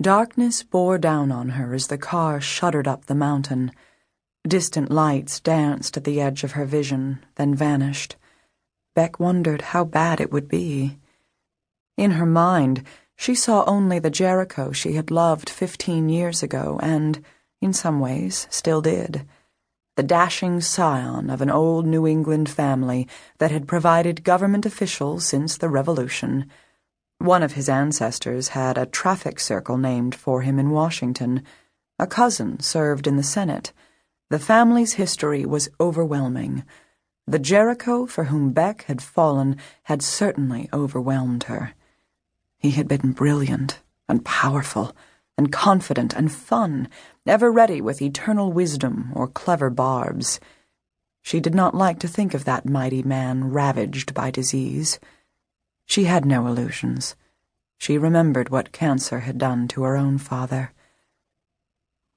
Darkness bore down on her as the car shuddered up the mountain. Distant lights danced at the edge of her vision, then vanished. Beck wondered how bad it would be. In her mind, she saw only the Jericho she had loved fifteen years ago and, in some ways, still did. The dashing scion of an old New England family that had provided government officials since the Revolution. One of his ancestors had a traffic circle named for him in Washington. A cousin served in the Senate. The family's history was overwhelming. The Jericho for whom Beck had fallen had certainly overwhelmed her. He had been brilliant and powerful and confident and fun, ever ready with eternal wisdom or clever barbs. She did not like to think of that mighty man ravaged by disease. She had no illusions. She remembered what cancer had done to her own father.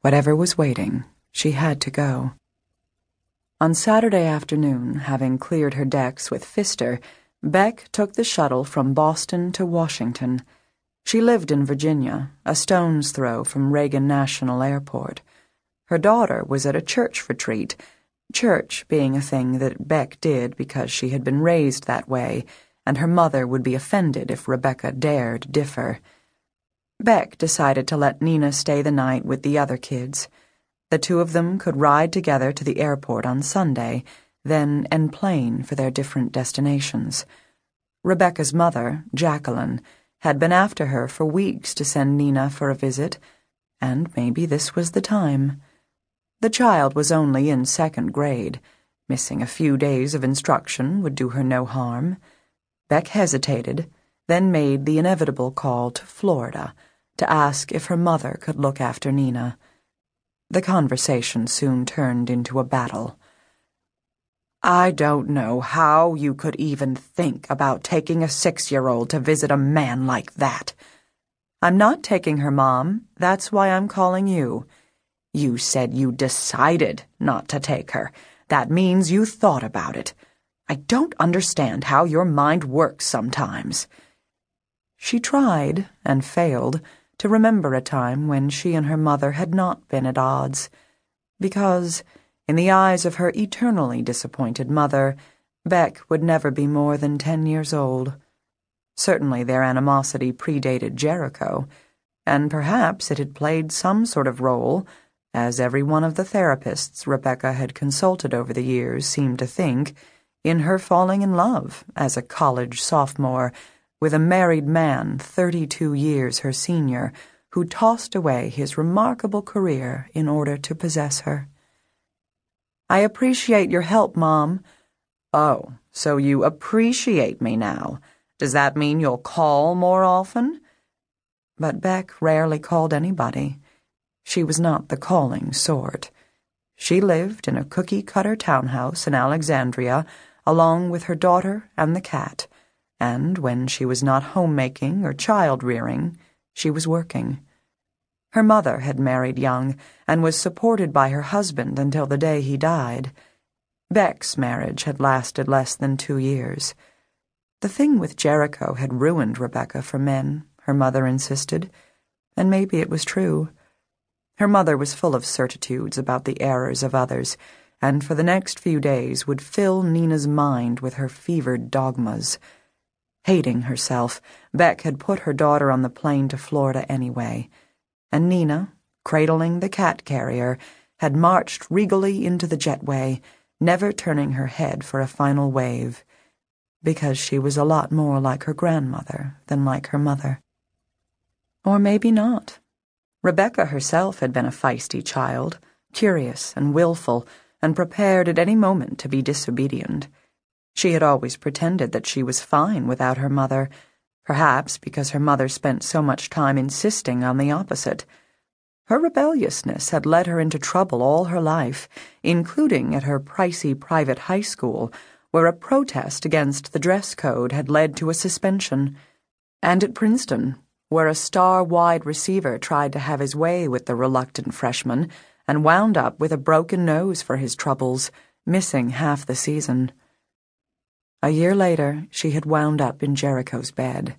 Whatever was waiting, she had to go. On Saturday afternoon, having cleared her decks with Pfister, Beck took the shuttle from Boston to Washington. She lived in Virginia, a stone's throw from Reagan National Airport. Her daughter was at a church retreat, church being a thing that Beck did because she had been raised that way, and her mother would be offended if Rebecca dared differ. Beck decided to let Nina stay the night with the other kids. The two of them could ride together to the airport on Sunday then enplane for their different destinations. Rebecca's mother, Jacqueline, had been after her for weeks to send Nina for a visit, and maybe this was the time. The child was only in second grade. Missing a few days of instruction would do her no harm. Beck hesitated, then made the inevitable call to Florida to ask if her mother could look after Nina. The conversation soon turned into a battle. I don't know how you could even think about taking a six year old to visit a man like that. I'm not taking her, Mom. That's why I'm calling you. You said you decided not to take her. That means you thought about it. I don't understand how your mind works sometimes. She tried, and failed, to remember a time when she and her mother had not been at odds. Because in the eyes of her eternally disappointed mother, Beck would never be more than ten years old. Certainly their animosity predated Jericho, and perhaps it had played some sort of role, as every one of the therapists Rebecca had consulted over the years seemed to think, in her falling in love as a college sophomore with a married man thirty-two years her senior who tossed away his remarkable career in order to possess her. I appreciate your help, Mom. Oh, so you appreciate me now. Does that mean you'll call more often? But Beck rarely called anybody. She was not the calling sort. She lived in a cookie cutter townhouse in Alexandria, along with her daughter and the cat, and when she was not homemaking or child rearing, she was working. Her mother had married young and was supported by her husband until the day he died. Beck's marriage had lasted less than two years. The thing with Jericho had ruined Rebecca for men, her mother insisted, and maybe it was true. Her mother was full of certitudes about the errors of others, and for the next few days would fill Nina's mind with her fevered dogmas. Hating herself, Beck had put her daughter on the plane to Florida anyway and Nina, cradling the cat carrier, had marched regally into the jetway, never turning her head for a final wave, because she was a lot more like her grandmother than like her mother. Or maybe not. Rebecca herself had been a feisty child, curious and willful, and prepared at any moment to be disobedient. She had always pretended that she was fine without her mother, perhaps because her mother spent so much time insisting on the opposite. Her rebelliousness had led her into trouble all her life, including at her pricey private high school, where a protest against the dress code had led to a suspension, and at Princeton, where a star wide receiver tried to have his way with the reluctant freshman and wound up with a broken nose for his troubles, missing half the season. A year later, she had wound up in Jericho's bed.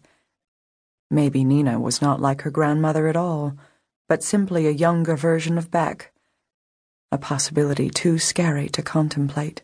Maybe Nina was not like her grandmother at all, but simply a younger version of Beck. A possibility too scary to contemplate.